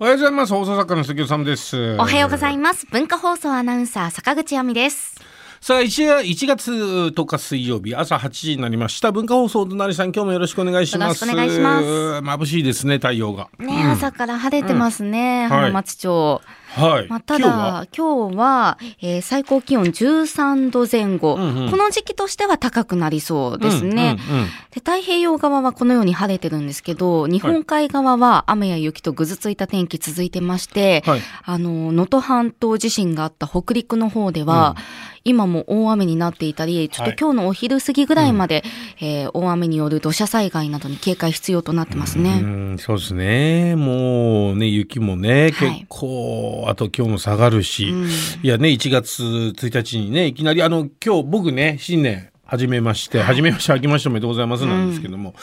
おはようございます。放送作家の関尾さんです。おはようございます。文化放送アナウンサー坂口亜美です。さあ、1, 1月10日水曜日朝8時になりました。文化放送隣さん、今日もよろしくお願いします。よろしくお願いします眩しいですね、太陽が。ね、朝から晴れてますね、ん浜松町。はい。まあ、た今日は？だ今日は、えー最高気温13度前後、うんうん。この時期としては高くなりそうですね。うんうんうん。で太平洋側はこのように晴れてるんですけど日本海側は雨や雪とぐずついた天気続いてまして、はい。あの能登半島地震があった北陸の方では、今も大雨になっていたりちょっと今日のお昼過ぎぐらいまで、えー大雨による土砂災害などに警戒必要となってますね。うんそうですね。もうね、雪もね、はい。結構、あと今日も下がるし、うん。いやね、1月1日にね、いきなり、あの、今日僕ね、新年、始めまして、始めまして、明けましておめでとうございますなんですけども、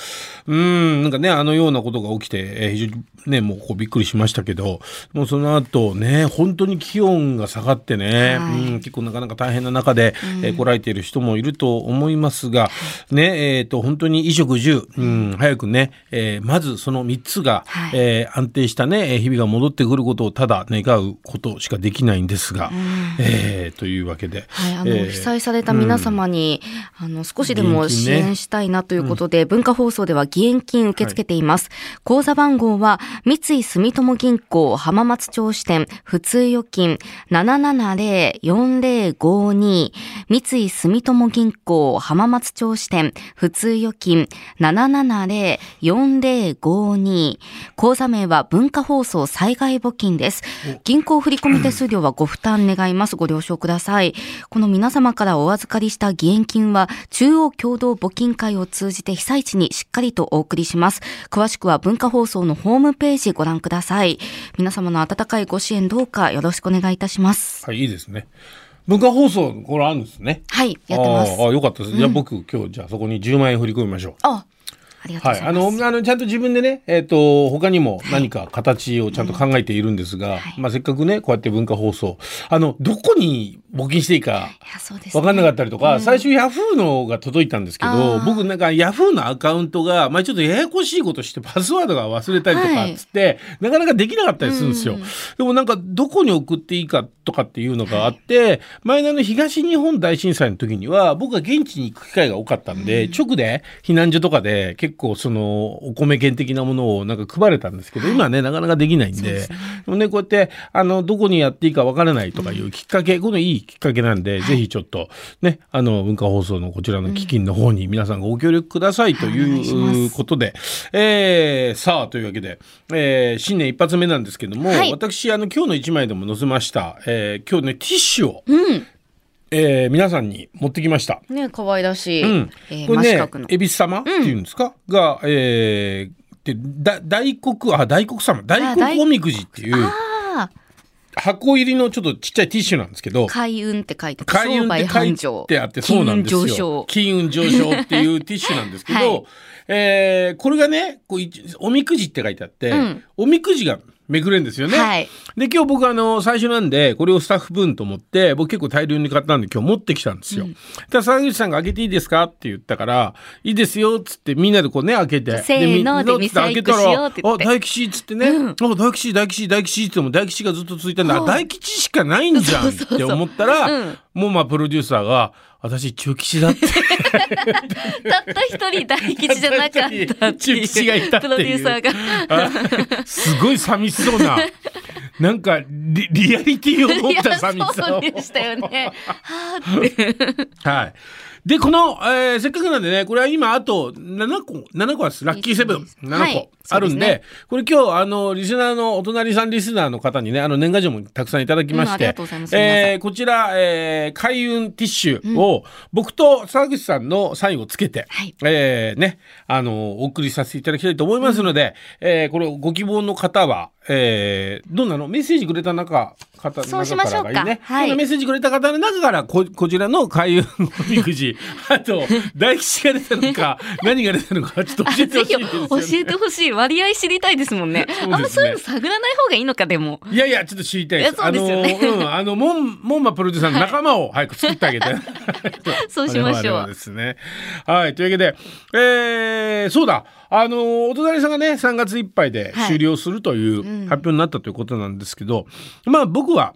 うん、なんかね、あのようなことが起きて、えー非常にね、もうこうびっくりしましたけど、もうその後ね、本当に気温が下がってね、はい。うん、結構なかなか大変な中で、えー来られている人もいると思いますが、ね、えっ、と、本当に衣食住、うん、早くね、えーまずその3つが、はい。えー安定したね、えー日々が戻ってくることをただ願うことしかできないんですが、えーというわけで、はい、あの、えー。被災された皆様に、あの、少しでも支援したいなということで、文化放送では義援金受け付けています。口座番号は、三井住友銀行浜松町支店普通預金770-4052三井住友銀行浜松町支店普通預金770-4052口座名は文化放送災害募金です。銀行振込手数料はご負担願います。ご了承ください。この皆様からお預かりした義援金は中央共同募金会を通じて被災地にしっかりとお送りします。詳しくは文化放送のホームページご覧ください。皆様の温かいご支援どうかよろしくお願いいたします。はい、いいですね。文化放送、これあるんですね。はい、やってます。あーあー、よかったです。じゃあ僕、今日、じゃあそこに10万円振り込みましょう。あ、ありがとうはい、あございます。の、あの、ちゃんと自分でね、えっ、と、他にも何か形をちゃんと考えているんですが、まあ、せっかくね、こうやって文化放送、あの、どこに募金していいか、いや、そうです、ね。分かんなかったりとか、最初ヤフーのが届いたんですけどあー。僕なんかヤフーのアカウントが、まあ、ちょっとややこしいことしてパスワードが忘れたりとかつって、なかなかできなかったりするんですよ。うん。でもなんかどこに送っていいかとかっていうのがあって、前のあの東日本大震災の時には僕は現地に行く機会が多かったんで、直で避難所とかで結構そのお米券的なものをなんか配れたんですけど、今はねなかなかできないんで。でもねこうやってあのどこにやっていいかわからないとかいうきっかけ、このいいきっかけなんで、ぜひちょっとねあの文化放送のこちらの基金の方に皆さんご協力くださいとはいうことで、えーさあというわけで、えー新年一発目なんですけども、はい。私あの今日の一枚でも載せました、えー今日ねティッシュを、うん。えー皆さんに持ってきました。ね、可愛らしい。うん。えーこれね。恵比寿様っていうんですか、が、えーでだ大黒あ大黒様。大黒おみくじっていうあ箱入りのちょっとちっちゃいティッシュなんですけどあ、開運って書いて開運って書いてあってそうなんですよ。金運上昇。金運上昇っていうティッシュなんですけど、はい。えーこれがねこういおみくじって書いてあって、うん。おみくじがめくれるんですよね。はい。で今日僕あの最初なんでこれをスタッフ分と思って僕結構大量に買ったんで今日持ってきたんですよ。ただ沢口さんが開けていいですか？って言ったからいいですよっつってみんなでこうね開けて。せーのでみんな開けたらあ大吉っつってね、あ大吉大吉大吉って言っても大吉がずっと続いたんだ、あ大吉しかないんじゃんって思ったらうんもうまあプロデューサーが私中吉だってたった一人大吉じゃなかった中吉がいたっていうプロデューサーが。あすごい寂しそうななんかリリアリティを持った寂しさをそうでしたよね。はーって。はい。で、この、えーせっかくなんでね、これは今あと7個、7個です。ラッキーセブン。7個はい。あるんで、そうですこれ今日、あの、リスナーの、お隣さんリスナーの方にね、あの、年賀状もたくさんいただきまして、うんえーこちら、えー開運ティッシュを、僕と沢口さんのサインをつけて、はい。えーね、あの、お送りさせていただきたいと思いますので、えーこれご希望の方は、えーどんなの？メッセージくれた中、方そうしましょうかね。はいメッセージくれた方の中からこ、こちらの開運おみくじ、あと、大吉が出たのか、何が出たのか、ちょっと教えてほしいね。教えてほしい。割合知りたいですもんね。ねあんまそういうの探らない方がいいのか、でも。いやいや、ちょっと知りたいです。そうですよねあの、うん、あの、モン、モンマプロデューサーの仲間を 早く作ってあげて。そうしましょうですね。はい。というわけで、えー、そうだ。あのお隣さんがね3月いっぱいで終了するといううん発表になったということなんですけど、まあ僕は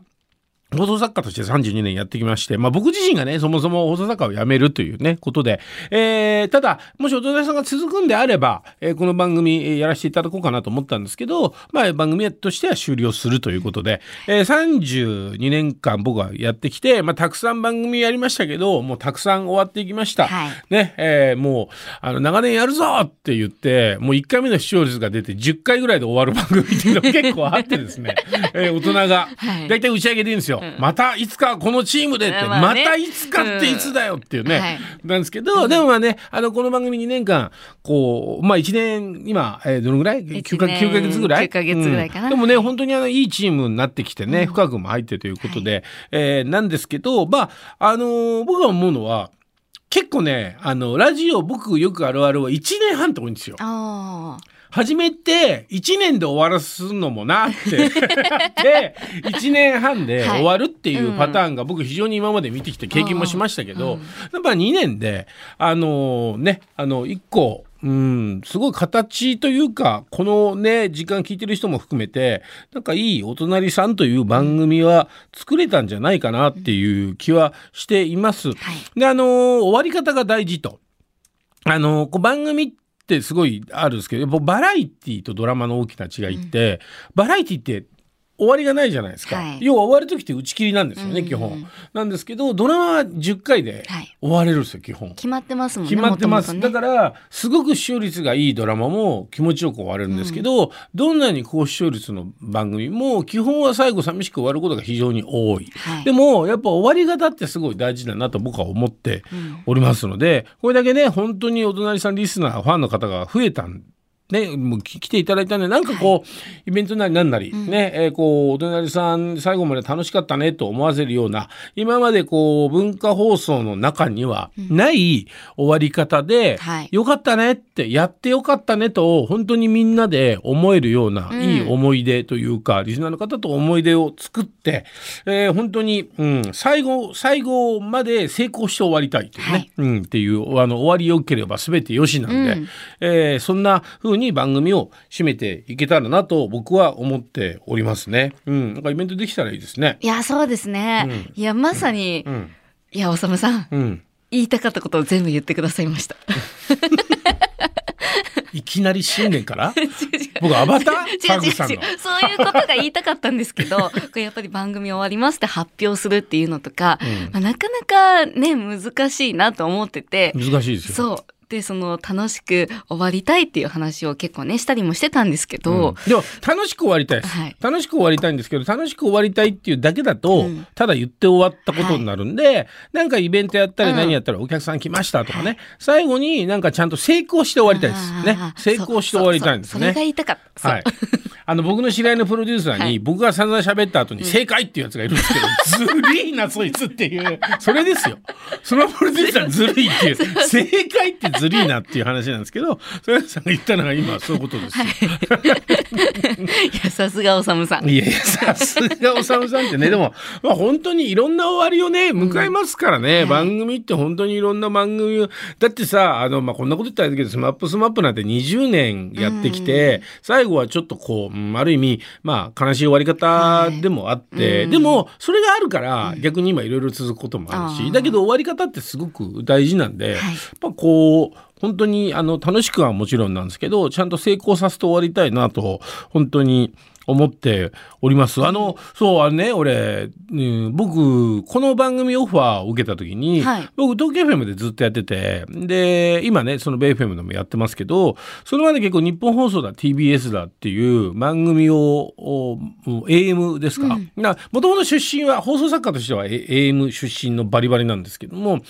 放送作家として32年やってきまして、まあ僕自身がね、そもそも放送作家を辞めるというね、ことで、えー、ただ、もしお隣さんが続くんであれば、えーこの番組、えーやらせていただこうかなと思ったんですけど、まあ番組としては終了するということで、えー32年間僕はやってきて、まあたくさん番組やりましたけど、もうたくさん終わっていきました。はいね、えーもう、あの、長年やるぞって言って、もう1回目の視聴率が出て10回ぐらいで終わる番組っていうのが結構あってですね、えー大人がはい、だいたい打ち上げでいいんですよ。またいつかこのチームでって、またいつかっていつだよっていうね、はい。なんですけど、でもまあね、あの、この番組2年間、こう、まあ1年、今、えーどのぐらい ?9 か一年9ヶ月ぐらい？9ヶ月ぐらいかな。うん。でもね、本当にあの、いいチームになってきてね、深くも入ってということで、えーなんですけど、まあ、あのー僕が思うのは、結構ね、あの、ラジオ僕よくあるあるは1年半って多いんですよ。あ始めて1年で終わらすのもなって。で1年半で終わるっていうパターンが僕非常に今まで見てきて経験もしましたけど、やっぱ2年であのねあの1個うん、すごい形というかこのね時間聞いてる人も含めてなんかいいお隣さんという番組は作れたんじゃないかなっていう気はしています。であの終わり方が大事と。あのこう番組ってすごいあるんですけどやっぱバラエティとドラマの大きな違いって、バラエティって終わりがないじゃないですか、はい。要は終わる時って打ち切りなんですよね、うん基本。なんですけどドラマは10回ではい。終われるんですよ基本。決まってますもんね。決まってます、ね。だからすごく視聴率がいいドラマも気持ちよく終われるんですけど、どんなに高視聴率の番組も基本は最後寂しく終わることが非常に多い、はい。でもやっぱ終わり方ってすごい大事だなと僕は思ってうんおりますのでこれだけね本当にお隣さんリスナーファンの方が増えたんね、もうき来ていただいたんでなんかこう、イベントなりなんなり、ね、えーこうお隣さん最後まで楽しかったねと思わせるような今までこう文化放送の中にはない終わり方で、はい。よかったねってやってよかったねと本当にみんなで思えるような、うん。いい思い出というかリスナーの方と思い出を作って、えー本当に、うん、最後最後まで成功して終わりたいというね、はい。うん、っていうあの終わりよければ全てよしなんで、うん。えーそんな風に番組を締めていけたらなと僕は思っておりますね。うん、なんかイベントできたらいいですね。いや、そうですね。いや、まさに、うん、いや、おさむさん、うん、言いたかったことを全部言ってくださいました。いきなり新年から？僕アバター？違う違う違う。そういうことが言いたかったんですけど、これやっぱり番組終わりますって発表するっていうのとか、うんまあ、なかなかね、難しいなと思ってて、難しいですよ。そう。で、その楽しく終わりたいっていう話を結構ね、したりもしてたんですけど、うん。でも楽しく終わりたいです、はい。楽しく終わりたいんですけど楽しく終わりたいっていうだけだと、うん。ただ言って終わったことになるんで、なんかイベントやったりうん。何やったらお客さん来ましたとかね、最後になんかちゃんと成功して終わりたいですね。成功して終わりたいんですね。それが言いたかった。はい。あの、僕の知り合いのプロデューサーに、はい。僕が散々喋った後に、正解っていうやつがいるんですけど、ずるいな、そいつっていう、それですよ。そのプロデューサーずるいっていう、正解ってずるいなっていう話なんですけど、それさんが言ったのが今、そういうことですよ。い。や、さすがおさむさん。いやいや、さすがおさむさんってね、でも、まあ本当にいろんな終わりをね、迎えますからね、はい。番組って本当にいろんな番組を、だってさ、あの、まあこんなこと言ったらあれだけど、スマップスマップなんて20年やってきて、最後はちょっとこう、うんある意味、まあ悲しい終わり方でもあって、はいうん。でも、それがあるから、逆に今いろいろ続くこともあるし、だけど終わり方ってすごく大事なんで、はい。やっぱこう、本当にあの楽しくはもちろんなんですけどちゃんと成功させて終わりたいなと本当に思っております。あの、そう、あのね、俺、うん僕、この番組オファーを受けた時に、はい僕、東京 FM でずっとやってて、で、今ね、そのベイ FM でもやってますけど、それまで結構日本放送だ、TBS だっていう番組を、お AM ですか、もともと出身は、放送作家としては A- AM 出身のバリバリなんですけども、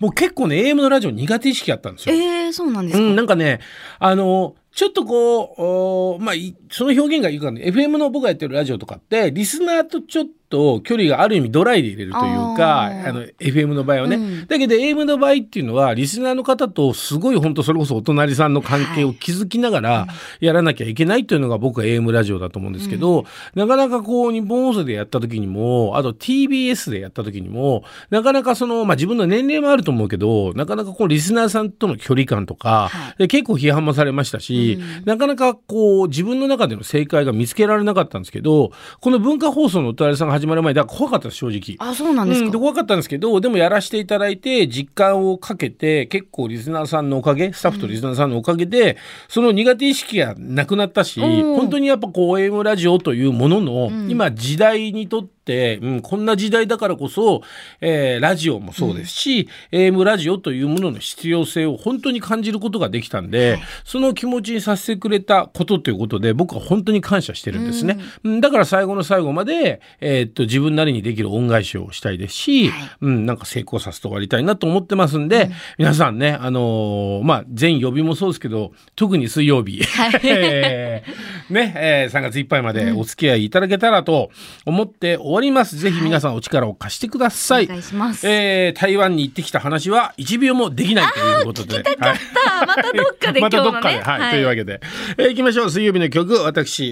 僕結構ね、AM のラジオ苦手意識あったんですよ。えー、そうなんですか、うん、なんかね、あの、ちょっとこう、まあ、その表現がいいかね、FM の僕がやってるラジオとかって、リスナーとちょっと距離がある意味ドライで入れるというかあの FM の場合はね、うん。だけど AM の場合っていうのはリスナーの方とすごい本当それこそお隣さんの関係を築きながらやらなきゃいけないっていうのが僕は AM ラジオだと思うんですけど、なかなかこう日本放送でやった時にもあと TBS でやった時にもなかなかその、まあ、自分の年齢もあると思うけどなかなかこうリスナーさんとの距離感とか、はい。で結構批判もされましたし、なかなかこう自分の中での正解が見つけられなかったんですけどこの文化放送のお隣さんが始まる前だから怖かったです正直。あ、そうなんですか？うん、怖かったんですけどでもやらせていただいて実感をかけて結構リスナーさんのおかげスタッフとリスナーさんのおかげで、その苦手意識がなくなったし、うん本当にやっぱこう AM ラジオというものの、今時代にとって、うん、こんな時代だからこそ、えーラジオもそうですし、AM ラジオというものの必要性を本当に感じることができたんで、その気持ちにさせてくれたことということで僕は本当に感謝してるんですね。うん。だから最後の最後まで、えーっと自分なりにできる恩返しをしたいですし、うん、なんか成功させて終わりたいなと思ってますんで、皆さんね、あのーまあ、全曜日もそうですけど、特に水曜日、えーね、えー3月いっぱいまでお付き合いいただけたらと思って終わります。ぜひ皆さんお力を貸してください。お願いします。えー台湾に行ってきた話は1秒もできないということで。はいまたどっかで今 ま。たどっかで、はい、というわけで、えー行きましょう。水曜日の曲、私、え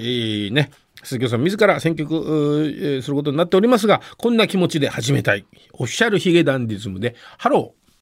ーね、鈴木さん自ら選曲することになっておりますが、こんな気持ちで始めたい。 Official髭男dismで、 Hello。